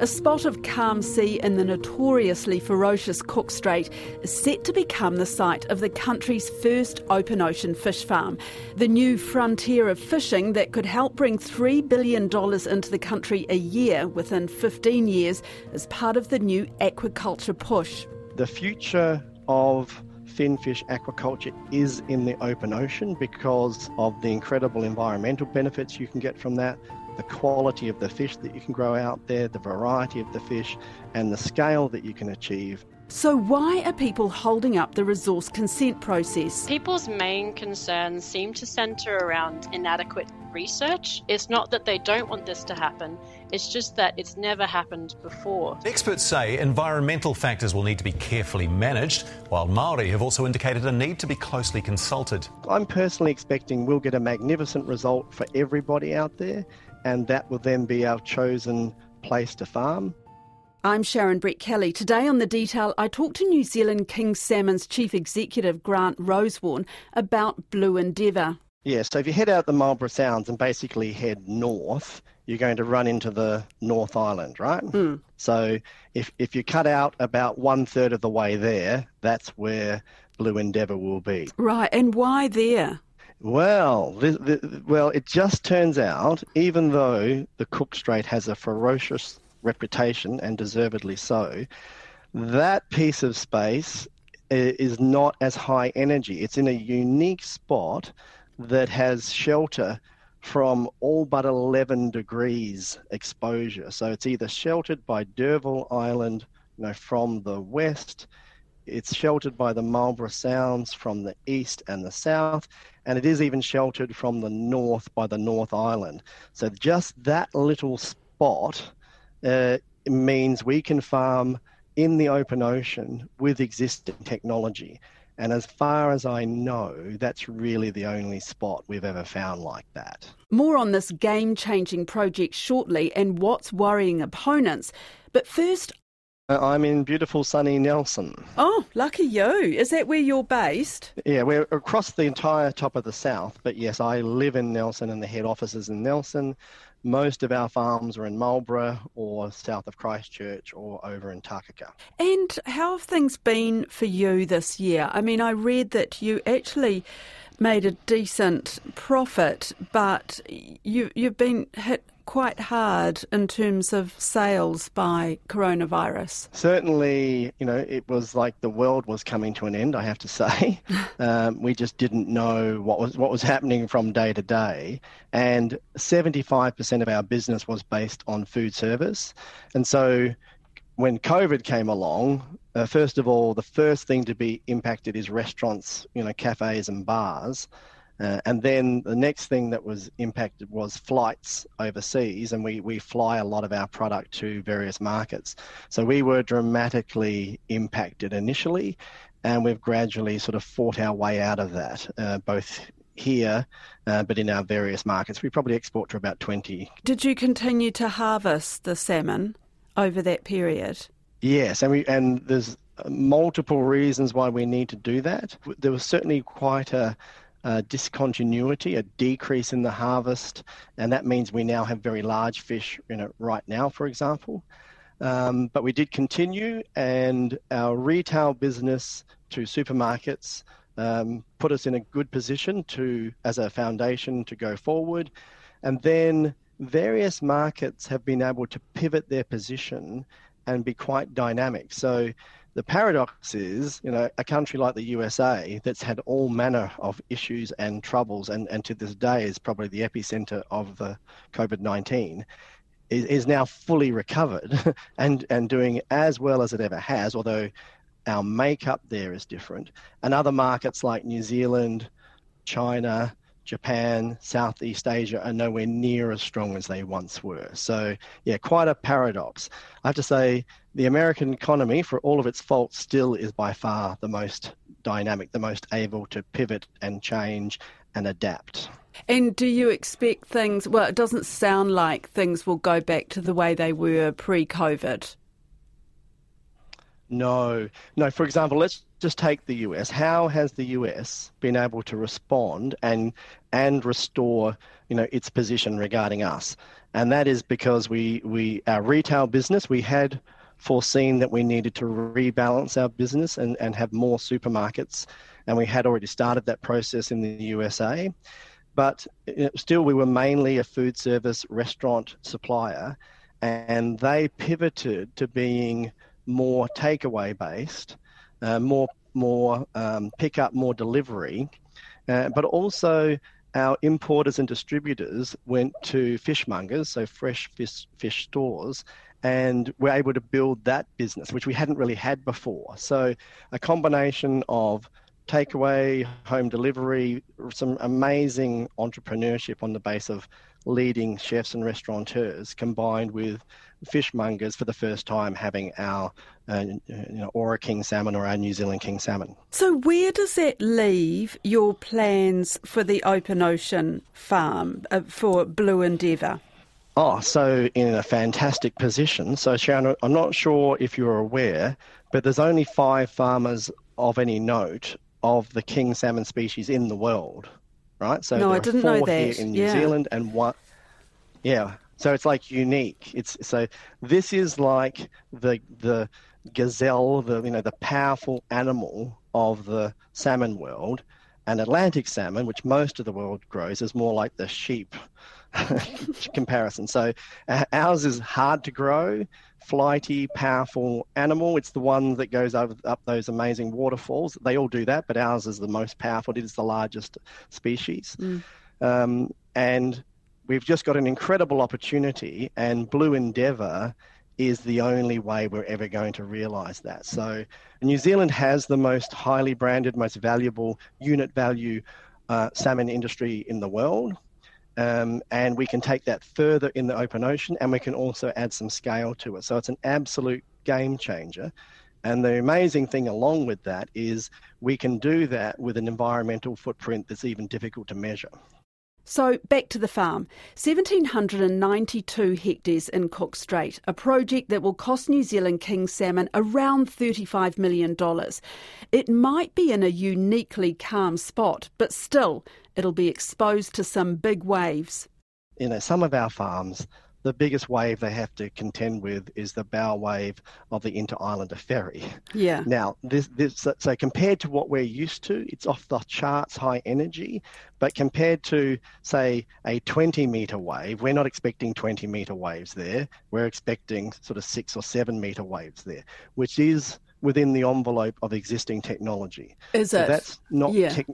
A spot of calm sea in the notoriously ferocious Cook Strait is set to become the site of the country's first open ocean fish farm. The new frontier of fishing that could help bring $3 billion into the country a year within 15 years is part of the new aquaculture push. The future of finfish aquaculture is in the open ocean because of the incredible environmental benefits you can get from that the quality of the fish that you can grow out there, the variety of the fish, and the scale that you can achieve. So, why are people holding up the resource consent process? People's main concerns seem to centre around inadequate research. It's not that they don't want this to happen, it's just that it's never happened before. Experts say environmental factors will need to be carefully managed, while Maori have also indicated a need to be closely consulted. I'm personally expecting we'll get a magnificent result for everybody out there, and that will then be our chosen place to farm. I'm Sharon Brettkelly. Today on The Detail, I talk to New Zealand King Salmon's Chief Executive Grant Rosewarne about Blue Endeavour. Yeah, so if you head out the Marlborough Sounds and basically head north, you're going to run into the North Island, right? Mm. So if, if you cut out about one third of the way there, that's where Blue Endeavour will be. Right, and why there? Well, the, the, well, it just turns out, even though the Cook Strait has a ferocious reputation, and deservedly so, that piece of space is not as high energy. It's in a unique spot that has shelter from all but 11 degrees exposure. So it's either sheltered by D'Urville Island, you know, from the west, it's sheltered by the Marlborough Sounds from the east and the south, and it is even sheltered from the north by the North Island. So just that little spot uh, means we can farm in the open ocean with existing technology. And as far as I know, that's really the only spot we've ever found like that. More on this game changing project shortly and what's worrying opponents. But first, Uh, I'm in beautiful sunny Nelson. Oh, lucky you. Is that where you're based? Yeah, we're across the entire top of the south, but yes, I live in Nelson and the head office is in Nelson. Most of our farms are in Marlborough or south of Christchurch or over in Takaka. And how have things been for you this year? I mean, I read that you actually made a decent profit, but you, you've been hit quite hard in terms of sales by coronavirus. Certainly, you know, it was like the world was coming to an end. I have to say, um, we just didn't know what was what was happening from day to day, and seventy-five percent of our business was based on food service, and so when COVID came along, uh, first of all, the first thing to be impacted is restaurants, you know, cafes and bars. Uh, and then the next thing that was impacted was flights overseas, and we, we fly a lot of our product to various markets. So we were dramatically impacted initially, and we've gradually sort of fought our way out of that, uh, both here, uh, but in our various markets. We probably export to about 20. Did you continue to harvest the salmon over that period? Yes, and we and there's multiple reasons why we need to do that. There was certainly quite a uh, discontinuity, a decrease in the harvest, and that means we now have very large fish in it right now, for example. Um, but we did continue, and our retail business to supermarkets um, put us in a good position to, as a foundation, to go forward. And then various markets have been able to pivot their position and be quite dynamic. So the paradox is, you know, a country like the USA that's had all manner of issues and troubles, and, and to this day is probably the epicenter of the COVID 19, is, is now fully recovered and, and doing as well as it ever has, although our makeup there is different. And other markets like New Zealand, China, Japan, Southeast Asia are nowhere near as strong as they once were. So, yeah, quite a paradox. I have to say, the American economy, for all of its faults, still is by far the most dynamic, the most able to pivot and change and adapt. And do you expect things, well, it doesn't sound like things will go back to the way they were pre COVID. No, no. For example, let's just take the US. How has the US been able to respond and and restore, you know, its position regarding us? And that is because we we our retail business we had foreseen that we needed to rebalance our business and, and have more supermarkets, and we had already started that process in the USA. But still, we were mainly a food service restaurant supplier, and they pivoted to being more takeaway based, uh, more more um, pickup, more delivery, uh, but also our importers and distributors went to fishmongers, so fresh fish, fish stores, and we're able to build that business, which we hadn't really had before. So a combination of takeaway, home delivery, some amazing entrepreneurship on the base of leading chefs and restaurateurs combined with fishmongers for the first time having our uh, you know, Ora King salmon or our New Zealand King salmon. So, where does that leave your plans for the open ocean farm uh, for Blue Endeavour? Oh, so in a fantastic position. So, Sharon, I'm not sure if you're aware, but there's only five farmers of any note of the king salmon species in the world, right? So no, I didn't know that. in New yeah. Zealand and one, yeah. So it's like unique. It's so this is like the the gazelle, the you know the powerful animal of the salmon world, and Atlantic salmon, which most of the world grows, is more like the sheep comparison. So uh, ours is hard to grow, flighty, powerful animal. It's the one that goes over, up those amazing waterfalls. They all do that, but ours is the most powerful. It is the largest species. Mm. Um, and we've just got an incredible opportunity, and Blue Endeavour is the only way we're ever going to realize that. So, New Zealand has the most highly branded, most valuable unit value uh, salmon industry in the world. Um, and we can take that further in the open ocean and we can also add some scale to it. So it's an absolute game changer. And the amazing thing along with that is we can do that with an environmental footprint that's even difficult to measure. So back to the farm. 1,792 hectares in Cook Strait, a project that will cost New Zealand king salmon around $35 million. It might be in a uniquely calm spot, but still, it'll be exposed to some big waves. You know, some of our farms, the biggest wave they have to contend with is the bow wave of the inter-islander ferry. Yeah. Now, this, this so compared to what we're used to, it's off the charts high energy, but compared to say a 20 meter wave, we're not expecting 20 meter waves there. We're expecting sort of 6 or 7 meter waves there, which is within the envelope of existing technology. Is so it? That's not yeah. Te-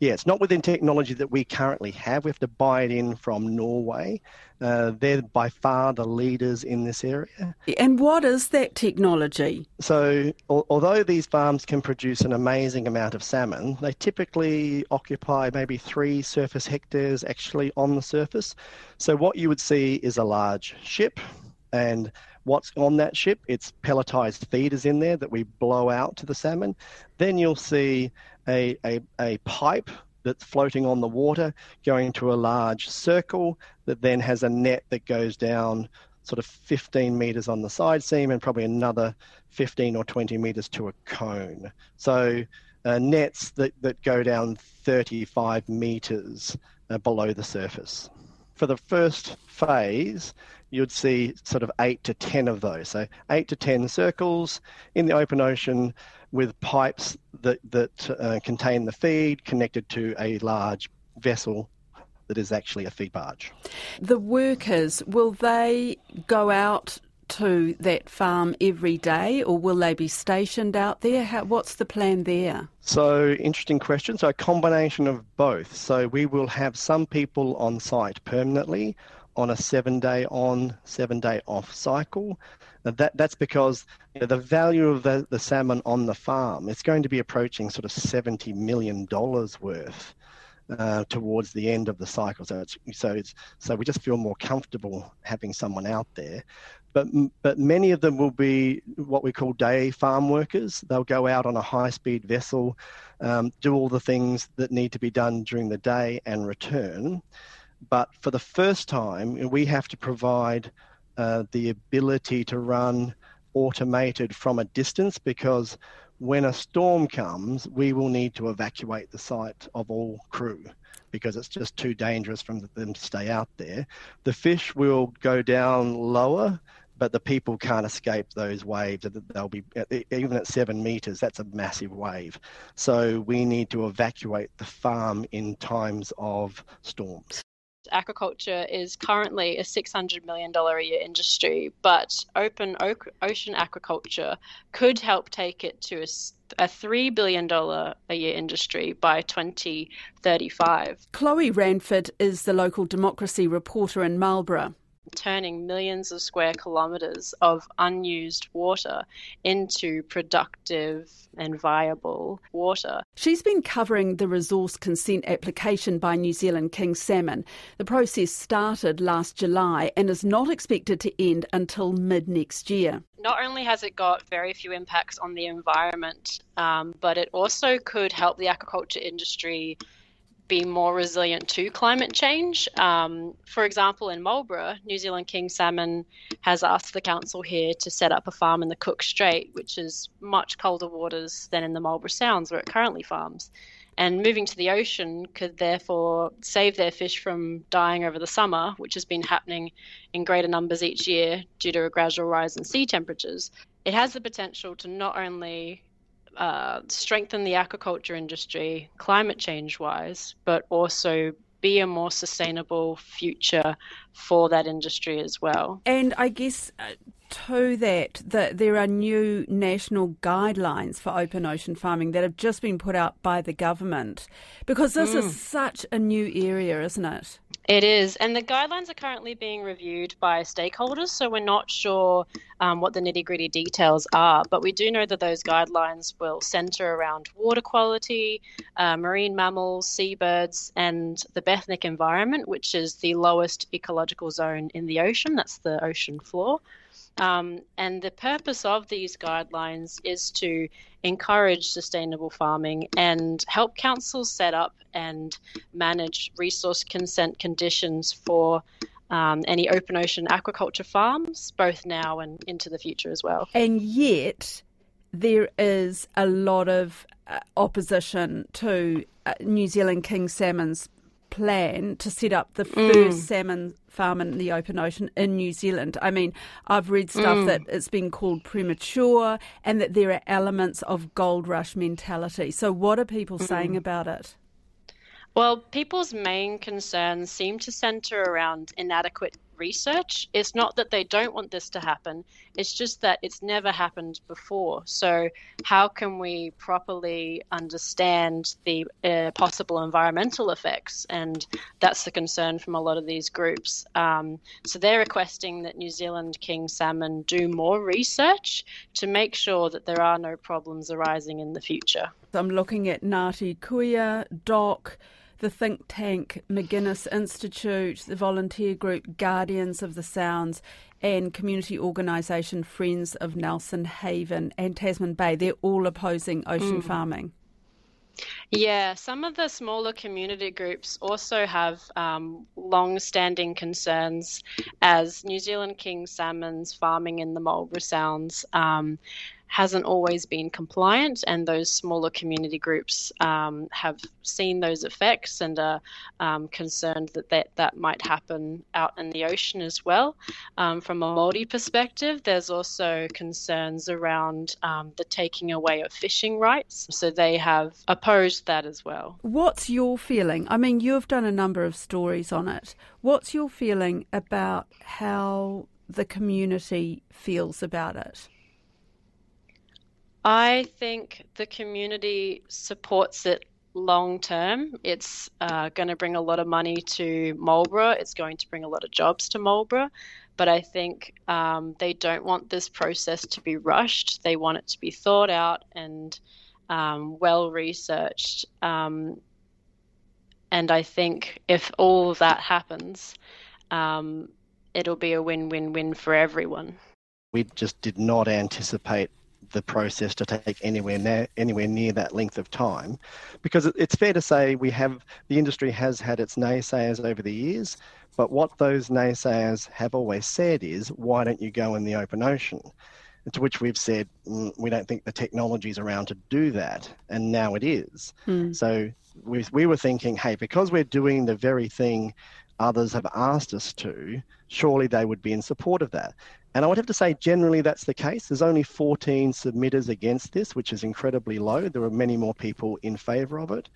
yeah, it's not within technology that we currently have. We have to buy it in from Norway. Uh, they're by far the leaders in this area. And what is that technology? So, al- although these farms can produce an amazing amount of salmon, they typically occupy maybe three surface hectares actually on the surface. So, what you would see is a large ship and what's on that ship. It's pelletized feeders in there that we blow out to the salmon. Then you'll see a, a, a pipe that's floating on the water going to a large circle that then has a net that goes down sort of 15 meters on the side seam and probably another 15 or 20 meters to a cone. So uh, nets that, that go down 35 meters uh, below the surface. For the first phase, you'd see sort of eight to 10 of those. So eight to 10 circles in the open ocean with pipes that, that uh, contain the feed connected to a large vessel that is actually a feed barge. The workers, will they go out to that farm every day or will they be stationed out there? How, what's the plan there? So, interesting question. So, a combination of both. So, we will have some people on site permanently on a seven day on, seven day off cycle. That, that's because you know, the value of the, the salmon on the farm is going to be approaching sort of $70 million worth. Uh, towards the end of the cycle, so it's so it's so we just feel more comfortable having someone out there, but but many of them will be what we call day farm workers. They'll go out on a high speed vessel, um, do all the things that need to be done during the day, and return. But for the first time, we have to provide uh, the ability to run automated from a distance because when a storm comes, we will need to evacuate the site of all crew because it's just too dangerous for them to stay out there. The fish will go down lower, but the people can't escape those waves. They'll be even at seven meters. That's a massive wave. So we need to evacuate the farm in times of storms aquaculture is currently a $600 million a year industry, but open ocean aquaculture could help take it to a, a $3 billion a year industry by 2035. Chloe Ranford is the local democracy reporter in Marlborough turning millions of square kilometres of unused water into productive and viable water. She's been covering the resource consent application by New Zealand King Salmon. The process started last July and is not expected to end until mid next year not only has it got very few impacts on the environment, um, but it also could help the aquaculture industry be more resilient to climate change. Um, for example, in Marlborough, New Zealand King Salmon has asked the council here to set up a farm in the Cook Strait, which is much colder waters than in the Marlborough Sounds where it currently farms. And moving to the ocean could therefore save their fish from dying over the summer, which has been happening in greater numbers each year due to a gradual rise in sea temperatures. It has the potential to not only uh, strengthen the aquaculture industry climate change wise, but also be a more sustainable future for that industry as well. And I guess uh, to that, that there are new national guidelines for open ocean farming that have just been put out by the government because this mm. is such a new area, isn't it? It is, and the guidelines are currently being reviewed by stakeholders, so we're not sure um, what the nitty gritty details are, but we do know that those guidelines will centre around water quality, uh, marine mammals, seabirds, and the Benthic environment, which is the lowest ecological zone in the ocean. That's the ocean floor. Um, and the purpose of these guidelines is to encourage sustainable farming and help councils set up and manage resource consent conditions for um, any open ocean aquaculture farms, both now and into the future as well. And yet, there is a lot of uh, opposition to uh, New Zealand king salmon's plan to set up the mm. first salmon farm in the open ocean in New Zealand. I mean, I've read stuff mm. that it's been called premature and that there are elements of gold rush mentality. So, what are people mm. saying about it? Well, people's main concerns seem to center around inadequate research. It's not that they don't want this to happen, it's just that it's never happened before. So, how can we properly understand the uh, possible environmental effects? And that's the concern from a lot of these groups. Um, so, they're requesting that New Zealand king salmon do more research to make sure that there are no problems arising in the future. I'm looking at Ngāti Kuia, DOC the think tank McGuinness Institute, the volunteer group Guardians of the Sounds, and community organisation Friends of Nelson Haven and Tasman Bay. They're all opposing ocean mm. farming. Yeah, some of the smaller community groups also have um, long standing concerns as New Zealand king salmon's farming in the Marlborough Sounds. Um, hasn't always been compliant, and those smaller community groups um, have seen those effects and are um, concerned that, that that might happen out in the ocean as well. Um, from a Māori perspective, there's also concerns around um, the taking away of fishing rights, so they have opposed that as well. What's your feeling? I mean, you've done a number of stories on it. What's your feeling about how the community feels about it? I think the community supports it long term. It's uh, going to bring a lot of money to Marlborough. It's going to bring a lot of jobs to Marlborough. But I think um, they don't want this process to be rushed. They want it to be thought out and um, well researched. Um, and I think if all of that happens, um, it'll be a win win win for everyone. We just did not anticipate the process to take anywhere near, anywhere near that length of time, because it's fair to say we have the industry has had its naysayers over the years, but what those naysayers have always said is, why don't you go in the open ocean? To which we've said mm, we don't think the technology is around to do that, and now it is. Mm. So we, we were thinking, hey, because we're doing the very thing others have asked us to, surely they would be in support of that. And I would have to say, generally, that's the case. There's only 14 submitters against this, which is incredibly low. There are many more people in favour of it.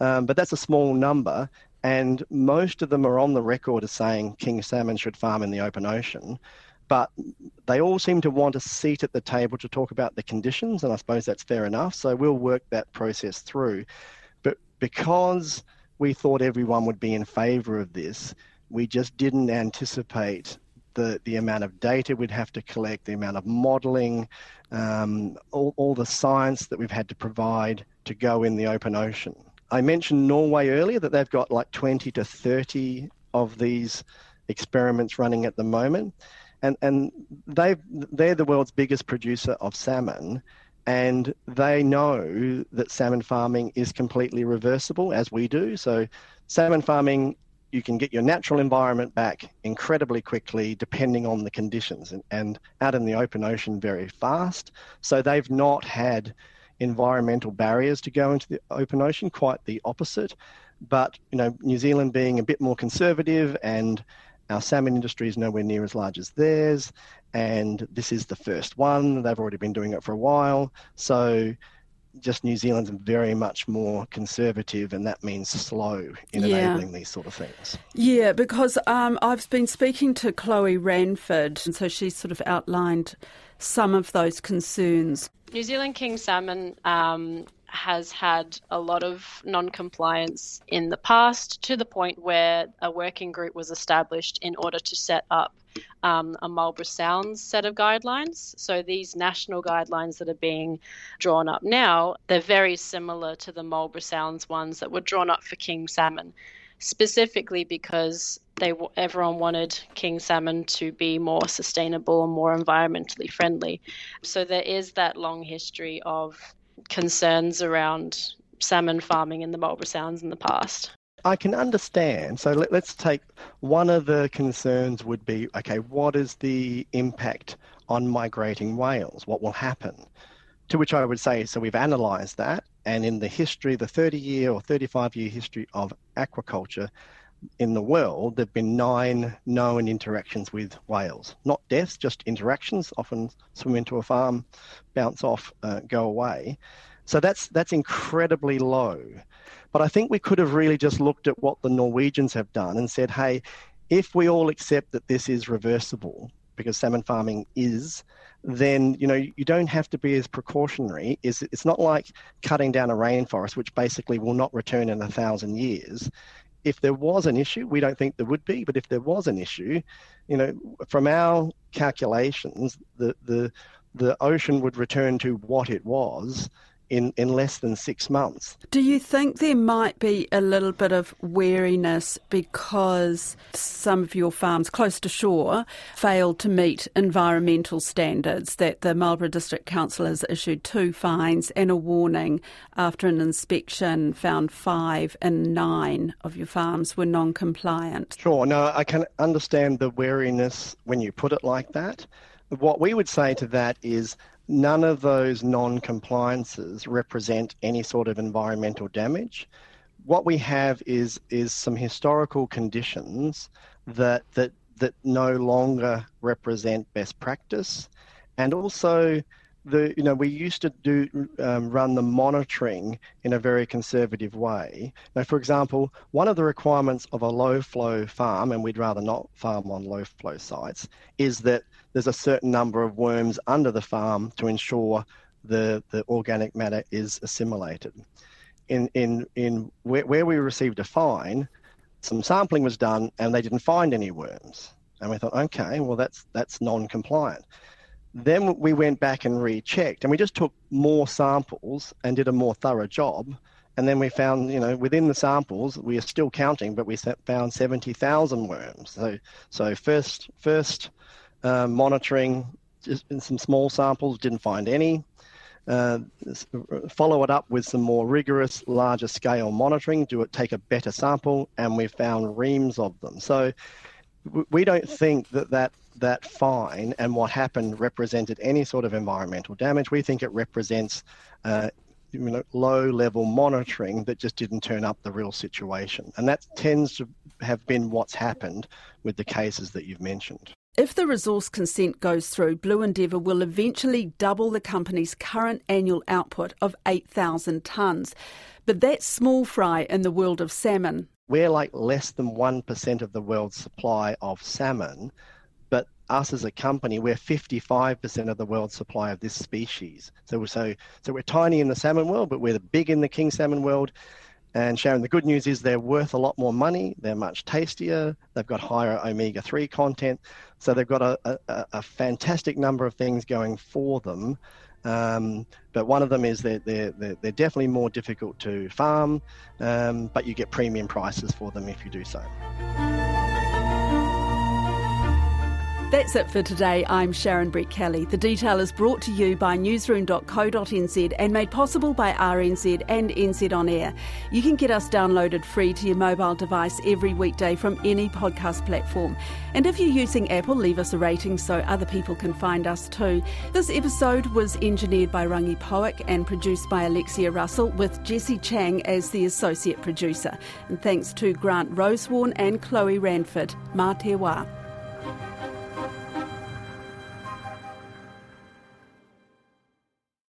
Um, but that's a small number. And most of them are on the record as saying king salmon should farm in the open ocean. But they all seem to want a seat at the table to talk about the conditions. And I suppose that's fair enough. So we'll work that process through. But because we thought everyone would be in favour of this, we just didn't anticipate the, the amount of data we'd have to collect, the amount of modelling, um, all, all the science that we've had to provide to go in the open ocean. I mentioned Norway earlier that they've got like 20 to 30 of these experiments running at the moment. And, and they they're the world's biggest producer of salmon. And they know that salmon farming is completely reversible, as we do. So, salmon farming you can get your natural environment back incredibly quickly depending on the conditions and, and out in the open ocean very fast. So they've not had environmental barriers to go into the open ocean, quite the opposite. But you know, New Zealand being a bit more conservative and our salmon industry is nowhere near as large as theirs, and this is the first one. They've already been doing it for a while. So just New Zealand's very much more conservative, and that means slow in yeah. enabling these sort of things. Yeah, because um, I've been speaking to Chloe Ranford, and so she's sort of outlined some of those concerns. New Zealand king salmon um, has had a lot of non compliance in the past to the point where a working group was established in order to set up um, a Marlborough Sounds set of guidelines. So these national guidelines that are being drawn up now, they're very similar to the Marlborough Sounds ones that were drawn up for king salmon, specifically because they everyone wanted king salmon to be more sustainable and more environmentally friendly. So there is that long history of concerns around salmon farming in the Marlborough Sounds in the past. I can understand. So let, us take one of the concerns would be okay, what is the impact on migrating whales? What will happen? To which I would say, so we've analysed that, and in the history, the 30 year or 35 year history of aquaculture in the world, there have been nine known interactions with whales. Not deaths, just interactions, often swim into a farm, bounce off, uh, go away. So that's, that's incredibly low. But I think we could have really just looked at what the Norwegians have done and said, hey, if we all accept that this is reversible, because salmon farming is, then you know you don't have to be as precautionary. It's, it's not like cutting down a rainforest, which basically will not return in a thousand years. If there was an issue, we don't think there would be, but if there was an issue, you know, from our calculations, the the the ocean would return to what it was in, in less than six months. Do you think there might be a little bit of wariness because some of your farms close to shore failed to meet environmental standards? That the Marlborough District Council has issued two fines and a warning after an inspection found five and nine of your farms were non compliant? Sure. No, I can understand the wariness when you put it like that. What we would say to that is none of those non compliances represent any sort of environmental damage. What we have is is some historical conditions that that that no longer represent best practice, and also the you know we used to do um, run the monitoring in a very conservative way. Now, for example, one of the requirements of a low flow farm, and we'd rather not farm on low flow sites, is that there's a certain number of worms under the farm to ensure the the organic matter is assimilated. In in in where, where we received a fine, some sampling was done and they didn't find any worms, and we thought, okay, well that's that's non-compliant then we went back and rechecked, and we just took more samples and did a more thorough job. And then we found, you know, within the samples, we are still counting, but we found 70,000 worms. So, so first, first uh, monitoring just in some small samples, didn't find any. Uh, follow it up with some more rigorous, larger scale monitoring, do it, take a better sample, and we found reams of them. So we don't think that that that fine and what happened represented any sort of environmental damage. We think it represents uh, you know, low level monitoring that just didn't turn up the real situation. And that tends to have been what's happened with the cases that you've mentioned. If the resource consent goes through, Blue Endeavour will eventually double the company's current annual output of 8,000 tonnes. But that's small fry in the world of salmon. We're like less than 1% of the world's supply of salmon but us as a company, we're 55% of the world's supply of this species. So, so, so we're tiny in the salmon world, but we're big in the king salmon world. And Sharon, the good news is they're worth a lot more money. They're much tastier. They've got higher omega 3 content. So they've got a, a, a fantastic number of things going for them. Um, but one of them is that they're, they're, they're, definitely more difficult to farm, um, but you get premium prices for them if you do so. That's it for today. I'm Sharon Brettkelly. The detail is brought to you by newsroom.co.nz and made possible by RNZ and NZ On Air. You can get us downloaded free to your mobile device every weekday from any podcast platform. And if you're using Apple, leave us a rating so other people can find us too. This episode was engineered by Rangi Powick and produced by Alexia Russell with Jessie Chiang as the associate producer. And thanks to Grant Rosewarne and Chloe Ranford. Ma te wā.